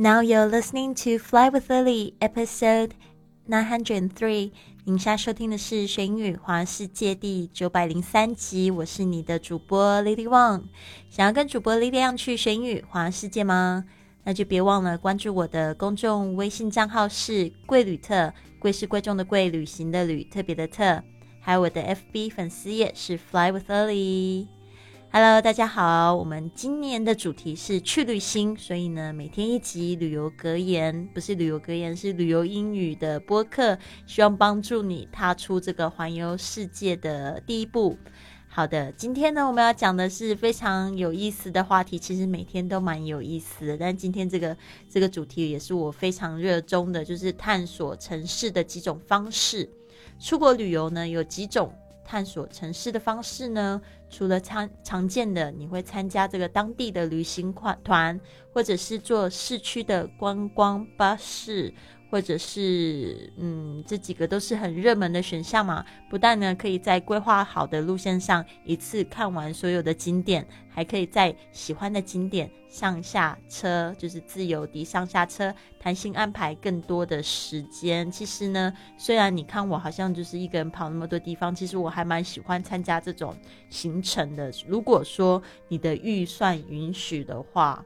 Now you're listening to Fly with Lily, episode nine hundred three。您现在收听的是《学英语环世界》第九百零三集。我是你的主播 Lily Wang。想要跟主播 Lily 一样去学英语环世界吗？那就别忘了关注我的公众微信账号是“贵旅特”，贵是贵重的贵，旅行的旅，特别的特。还有我的 FB 粉丝页是 Fly with Lily。Hello，大家好。我们今年的主题是去旅行，所以呢，每天一集旅游格言，不是旅游格言，是旅游英语的播客，希望帮助你踏出这个环游世界的第一步。好的，今天呢，我们要讲的是非常有意思的话题，其实每天都蛮有意思的，但今天这个这个主题也是我非常热衷的，就是探索城市的几种方式。出国旅游呢，有几种。探索城市的方式呢？除了常常见的，你会参加这个当地的旅行团，或者是坐市区的观光巴士。或者是嗯，这几个都是很热门的选项嘛。不但呢可以在规划好的路线上一次看完所有的景点，还可以在喜欢的景点上下车，就是自由地上下车，弹性安排更多的时间。其实呢，虽然你看我好像就是一个人跑那么多地方，其实我还蛮喜欢参加这种行程的。如果说你的预算允许的话，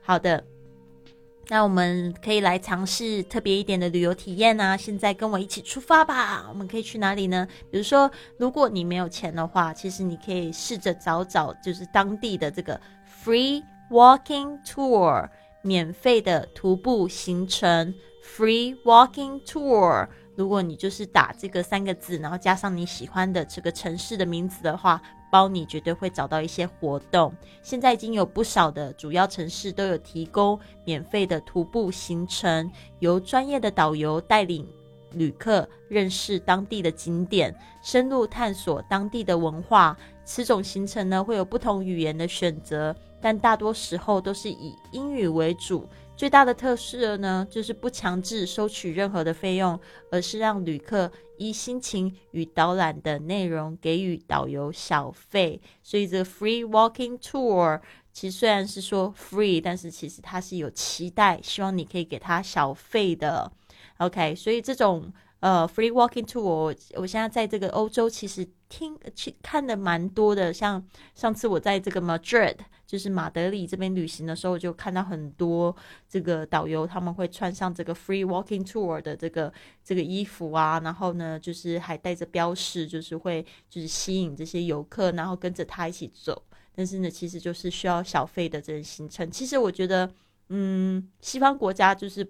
好的。那我们可以来尝试特别一点的旅游体验啊！现在跟我一起出发吧！我们可以去哪里呢？比如说，如果你没有钱的话，其实你可以试着找找，就是当地的这个 free walking tour，免费的徒步行程，free walking tour。如果你就是打这个三个字，然后加上你喜欢的这个城市的名字的话。包你绝对会找到一些活动。现在已经有不少的主要城市都有提供免费的徒步行程，由专业的导游带领旅客认识当地的景点，深入探索当地的文化。此种行程呢会有不同语言的选择，但大多时候都是以英语为主。最大的特色呢，就是不强制收取任何的费用，而是让旅客依心情与导览的内容给予导游小费。所以这个 free walking tour 其实虽然是说 free，但是其实它是有期待，希望你可以给他小费的。OK，所以这种。呃，free walking tour，我我现在在这个欧洲，其实听去看的蛮多的。像上次我在这个 Madrid，就是马德里这边旅行的时候，就看到很多这个导游他们会穿上这个 free walking tour 的这个这个衣服啊，然后呢，就是还带着标识，就是会就是吸引这些游客，然后跟着他一起走。但是呢，其实就是需要小费的这个行程。其实我觉得，嗯，西方国家就是。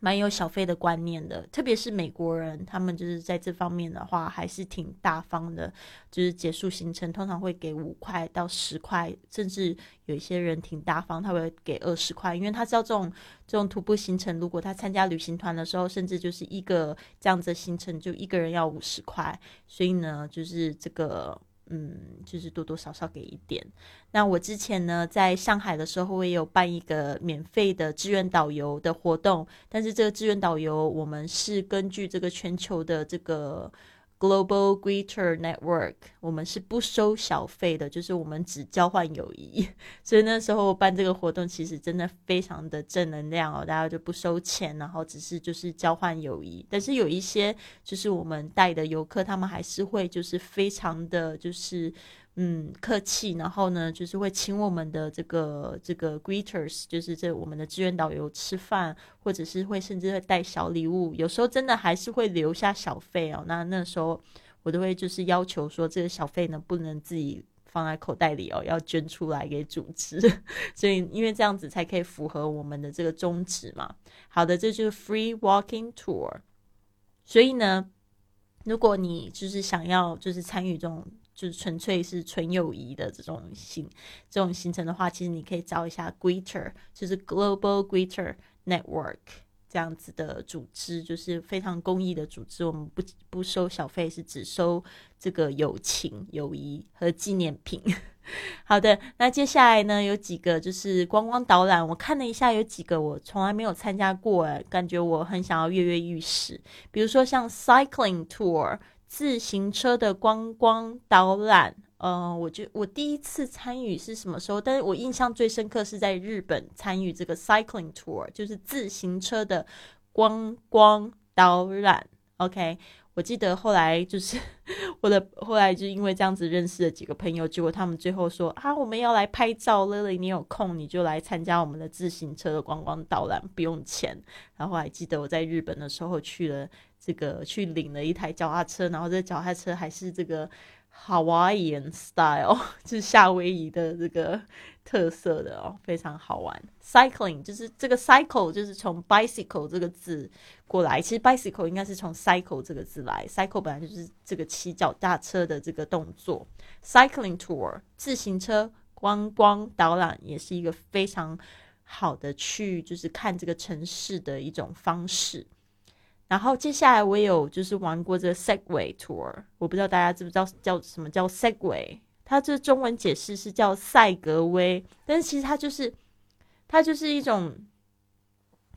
蛮有小费的观念的，特别是美国人，他们就是在这方面的话还是挺大方的。就是结束行程，通常会给五块到十块，甚至有一些人挺大方，他会给二十块，因为他知道这种这种徒步行程，如果他参加旅行团的时候，甚至就是一个这样子的行程，就一个人要五十块，所以呢，就是这个。嗯，就是多多少少给一点。那我之前呢，在上海的时候，我也有办一个免费的志愿导游的活动，但是这个志愿导游，我们是根据这个全球的这个。Global Greater Network，我们是不收小费的，就是我们只交换友谊。所以那时候办这个活动，其实真的非常的正能量哦，大家就不收钱，然后只是就是交换友谊。但是有一些就是我们带的游客，他们还是会就是非常的就是。嗯，客气，然后呢，就是会请我们的这个这个 greeters，就是这我们的志愿导游吃饭，或者是会甚至会带小礼物，有时候真的还是会留下小费哦。那那时候我都会就是要求说，这个小费呢不能自己放在口袋里哦，要捐出来给组织。所以因为这样子才可以符合我们的这个宗旨嘛。好的，这就是 free walking tour。所以呢，如果你就是想要就是参与这种。就是纯粹是纯友谊的这种行这种行程的话，其实你可以找一下 Greeter，就是 Global Greeter Network 这样子的组织，就是非常公益的组织。我们不不收小费，是只收这个友情、友谊和纪念品。好的，那接下来呢，有几个就是观光导览，我看了一下，有几个我从来没有参加过，哎，感觉我很想要跃跃欲试。比如说像 Cycling Tour。自行车的观光导览呃，我觉我第一次参与是什么时候？但是我印象最深刻是在日本参与这个 cycling tour，就是自行车的观光导览。OK。我记得后来就是 我的后来就因为这样子认识了几个朋友，结果他们最后说啊，我们要来拍照了，你有空你就来参加我们的自行车的观光导览，不用钱。然后还记得我在日本的时候去了这个去领了一台脚踏车，然后这脚踏车还是这个。Hawaiian style 就是夏威夷的这个特色的哦，非常好玩。Cycling 就是这个 cycle 就是从 bicycle 这个字过来，其实 bicycle 应该是从 cycle 这个字来。cycle 本来就是这个骑脚踏车的这个动作。Cycling tour 自行车观光导览也是一个非常好的去就是看这个城市的一种方式。然后接下来我有就是玩过这个 Segway Tour，我不知道大家知不知道叫什么叫 Segway，它这中文解释是叫赛格威，但是其实它就是它就是一种。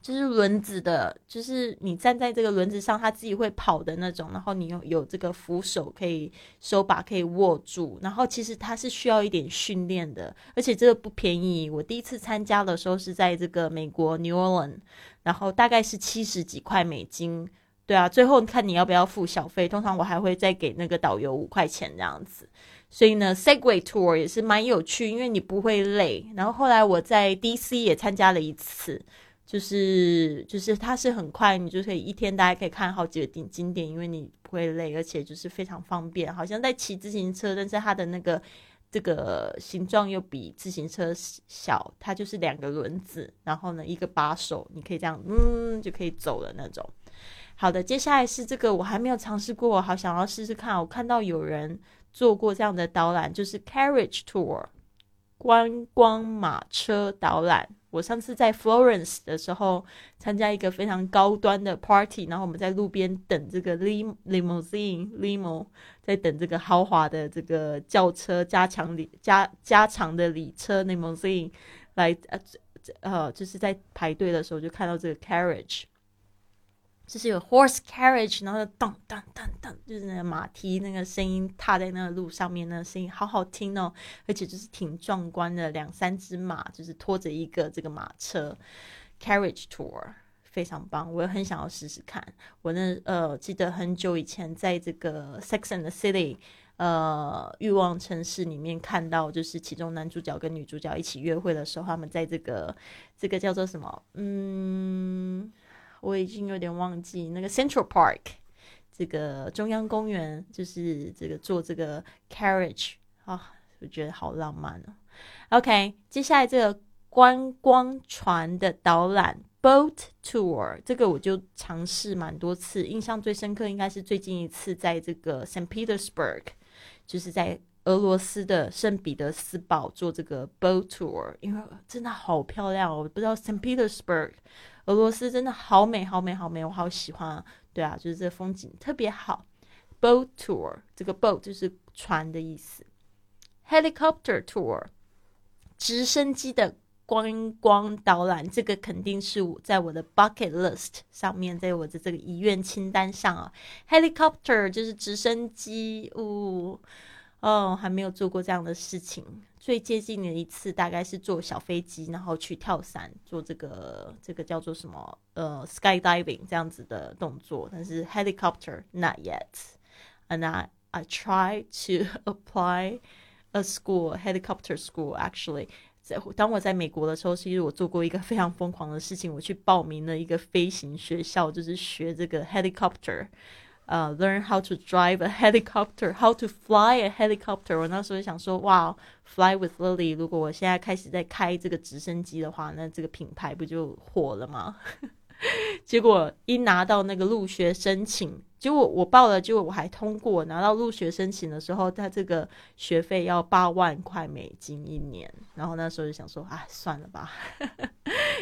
就是轮子的，就是你站在这个轮子上，它自己会跑的那种。然后你有有这个扶手，可以手把可以握住。然后其实它是需要一点训练的，而且这个不便宜。我第一次参加的时候是在这个美国 New Orleans，然后大概是七十几块美金。对啊，最后看你要不要付小费。通常我还会再给那个导游五块钱这样子。所以呢，Segway Tour 也是蛮有趣，因为你不会累。然后后来我在 DC 也参加了一次。就是就是它是很快，你就可以一天大家可以看好几个景景点，因为你不会累，而且就是非常方便，好像在骑自行车，但是它的那个这个形状又比自行车小，它就是两个轮子，然后呢一个把手，你可以这样嗯就可以走了那种。好的，接下来是这个我还没有尝试过，我好想要试试看。我看到有人做过这样的导览，就是 Carriage Tour 观光马车导览。我上次在 Florence 的时候，参加一个非常高端的 party，然后我们在路边等这个 lim limousine limo，在等这个豪华的这个轿车加强里加加长的里车 limousine 来呃呃，就是在排队的时候就看到这个 carriage。就是有 horse carriage，然后咚咚咚咚，就是那个马蹄那个声音踏在那个路上面，那个声音好好听哦，而且就是挺壮观的，两三只马就是拖着一个这个马车 carriage tour，非常棒，我也很想要试试看。我那呃记得很久以前在这个 Sex and City，呃欲望城市里面看到，就是其中男主角跟女主角一起约会的时候，他们在这个这个叫做什么，嗯。我已经有点忘记那个 Central Park，这个中央公园，就是这个坐这个 carriage 啊，我觉得好浪漫哦。OK，接下来这个观光船的导览 boat tour，这个我就尝试蛮多次，印象最深刻应该是最近一次在这个 Saint Petersburg，就是在俄罗斯的圣彼得斯堡做这个 boat tour，因为真的好漂亮哦，我不知道 Saint Petersburg。俄罗斯真的好美，好美，好美，我好喜欢啊！对啊，就是这风景特别好。Boat tour，这个 boat 就是船的意思。Helicopter tour，直升机的观光导览，这个肯定是在我的 bucket list 上面，在我的这个遗愿清单上啊。Helicopter 就是直升机，呜。哦，还没有做过这样的事情。最接近的一次大概是坐小飞机，然后去跳伞，做这个这个叫做什么呃 skydiving 这样子的动作。但是 helicopter not yet. And I I try to apply a school helicopter school. Actually，在当我在美国的时候，其实我做过一个非常疯狂的事情，我去报名了一个飞行学校，就是学这个 helicopter。呃，learn how to drive a helicopter，how to fly a helicopter。我那时候就想说，哇，fly with Lily。如果我现在开始在开这个直升机的话，那这个品牌不就火了吗？结果一拿到那个入学申请，结果我报了，结果我还通过。拿到入学申请的时候，他这个学费要八万块美金一年。然后那时候就想说，啊，算了吧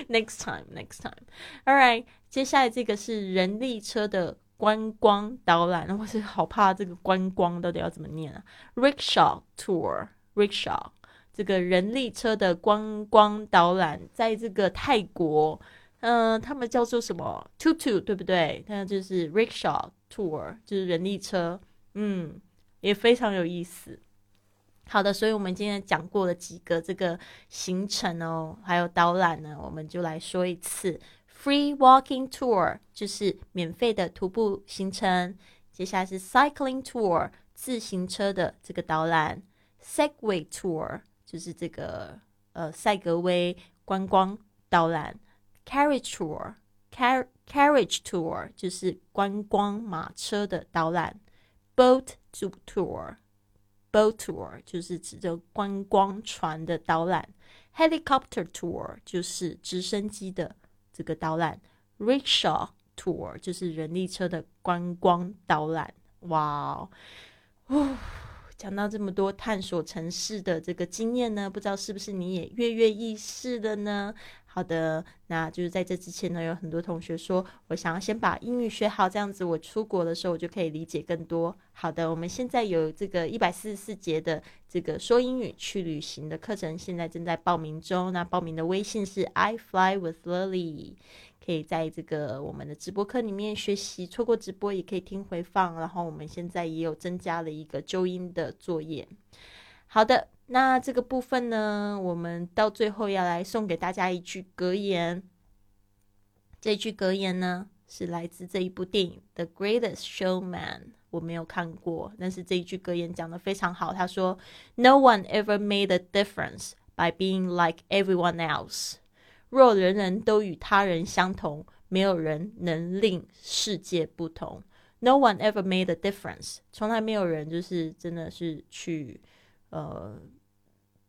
，next time，next time。All right，接下来这个是人力车的。观光导览，我是好怕这个观光到底要怎么念啊？Rickshaw tour，rickshaw 这个人力车的观光导览，在这个泰国，嗯，他们叫做什么？Tutu 对不对？那就是 rickshaw tour，就是人力车，嗯，也非常有意思。好的，所以我们今天讲过了几个这个行程哦，还有导览呢，我们就来说一次。Free walking tour 就是免费的徒步行程。接下来是 cycling tour 自行车的这个导览。Segway tour 就是这个呃赛格威观光导览。Carriage tour car carriage tour 就是观光马车的导览。Boat tour boat tour 就是指着观光船的导览，helicopter tour 就是直升机的这个导览，rickshaw tour 就是人力车的观光导览。哇哦，讲到这么多探索城市的这个经验呢，不知道是不是你也跃跃欲试的呢？好的，那就是在这之前呢，有很多同学说我想要先把英语学好，这样子我出国的时候我就可以理解更多。好的，我们现在有这个一百四十四节的这个说英语去旅行的课程，现在正在报名中。那报名的微信是 I fly with Lily，可以在这个我们的直播课里面学习，错过直播也可以听回放。然后我们现在也有增加了一个纠音的作业。好的。那这个部分呢，我们到最后要来送给大家一句格言。这句格言呢，是来自这一部电影《The Greatest Showman》。我没有看过，但是这一句格言讲的非常好。他说：“No one ever made a difference by being like everyone else。若人人都与他人相同，没有人能令世界不同。No one ever made a difference。从来没有人就是真的是去呃。”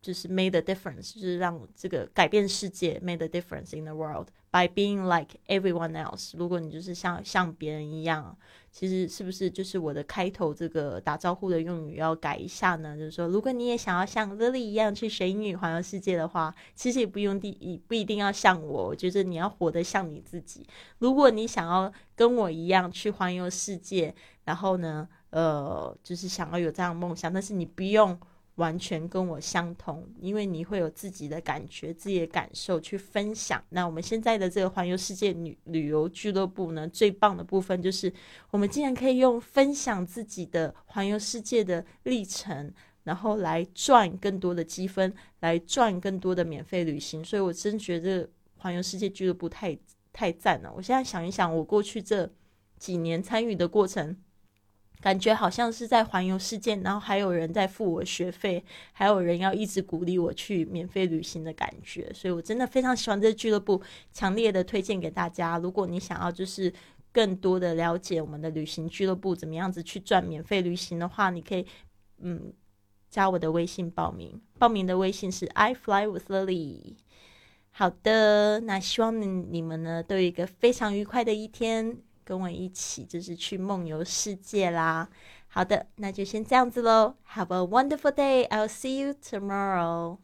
就是 made a difference，就是让这个改变世界 made a difference in the world by being like everyone else。如果你就是像像别人一样，其实是不是就是我的开头这个打招呼的用语要改一下呢？就是说，如果你也想要像 Lily 一样去学英语环游世界的话，其实也不用第一不一定要像我，我觉得你要活得像你自己。如果你想要跟我一样去环游世界，然后呢，呃，就是想要有这样的梦想，但是你不用。完全跟我相同，因为你会有自己的感觉、自己的感受去分享。那我们现在的这个环游世界旅旅游俱乐部呢，最棒的部分就是我们竟然可以用分享自己的环游世界的历程，然后来赚更多的积分，来赚更多的免费旅行。所以我真觉得环游世界俱乐部太太赞了。我现在想一想，我过去这几年参与的过程。感觉好像是在环游世界，然后还有人在付我学费，还有人要一直鼓励我去免费旅行的感觉，所以我真的非常喜欢这个俱乐部，强烈的推荐给大家。如果你想要就是更多的了解我们的旅行俱乐部怎么样子去赚免费旅行的话，你可以嗯加我的微信报名，报名的微信是 I fly with Lily。好的，那希望你们呢都有一个非常愉快的一天。跟我一起就是去梦游世界啦！好的，那就先这样子喽。Have a wonderful day. I'll see you tomorrow.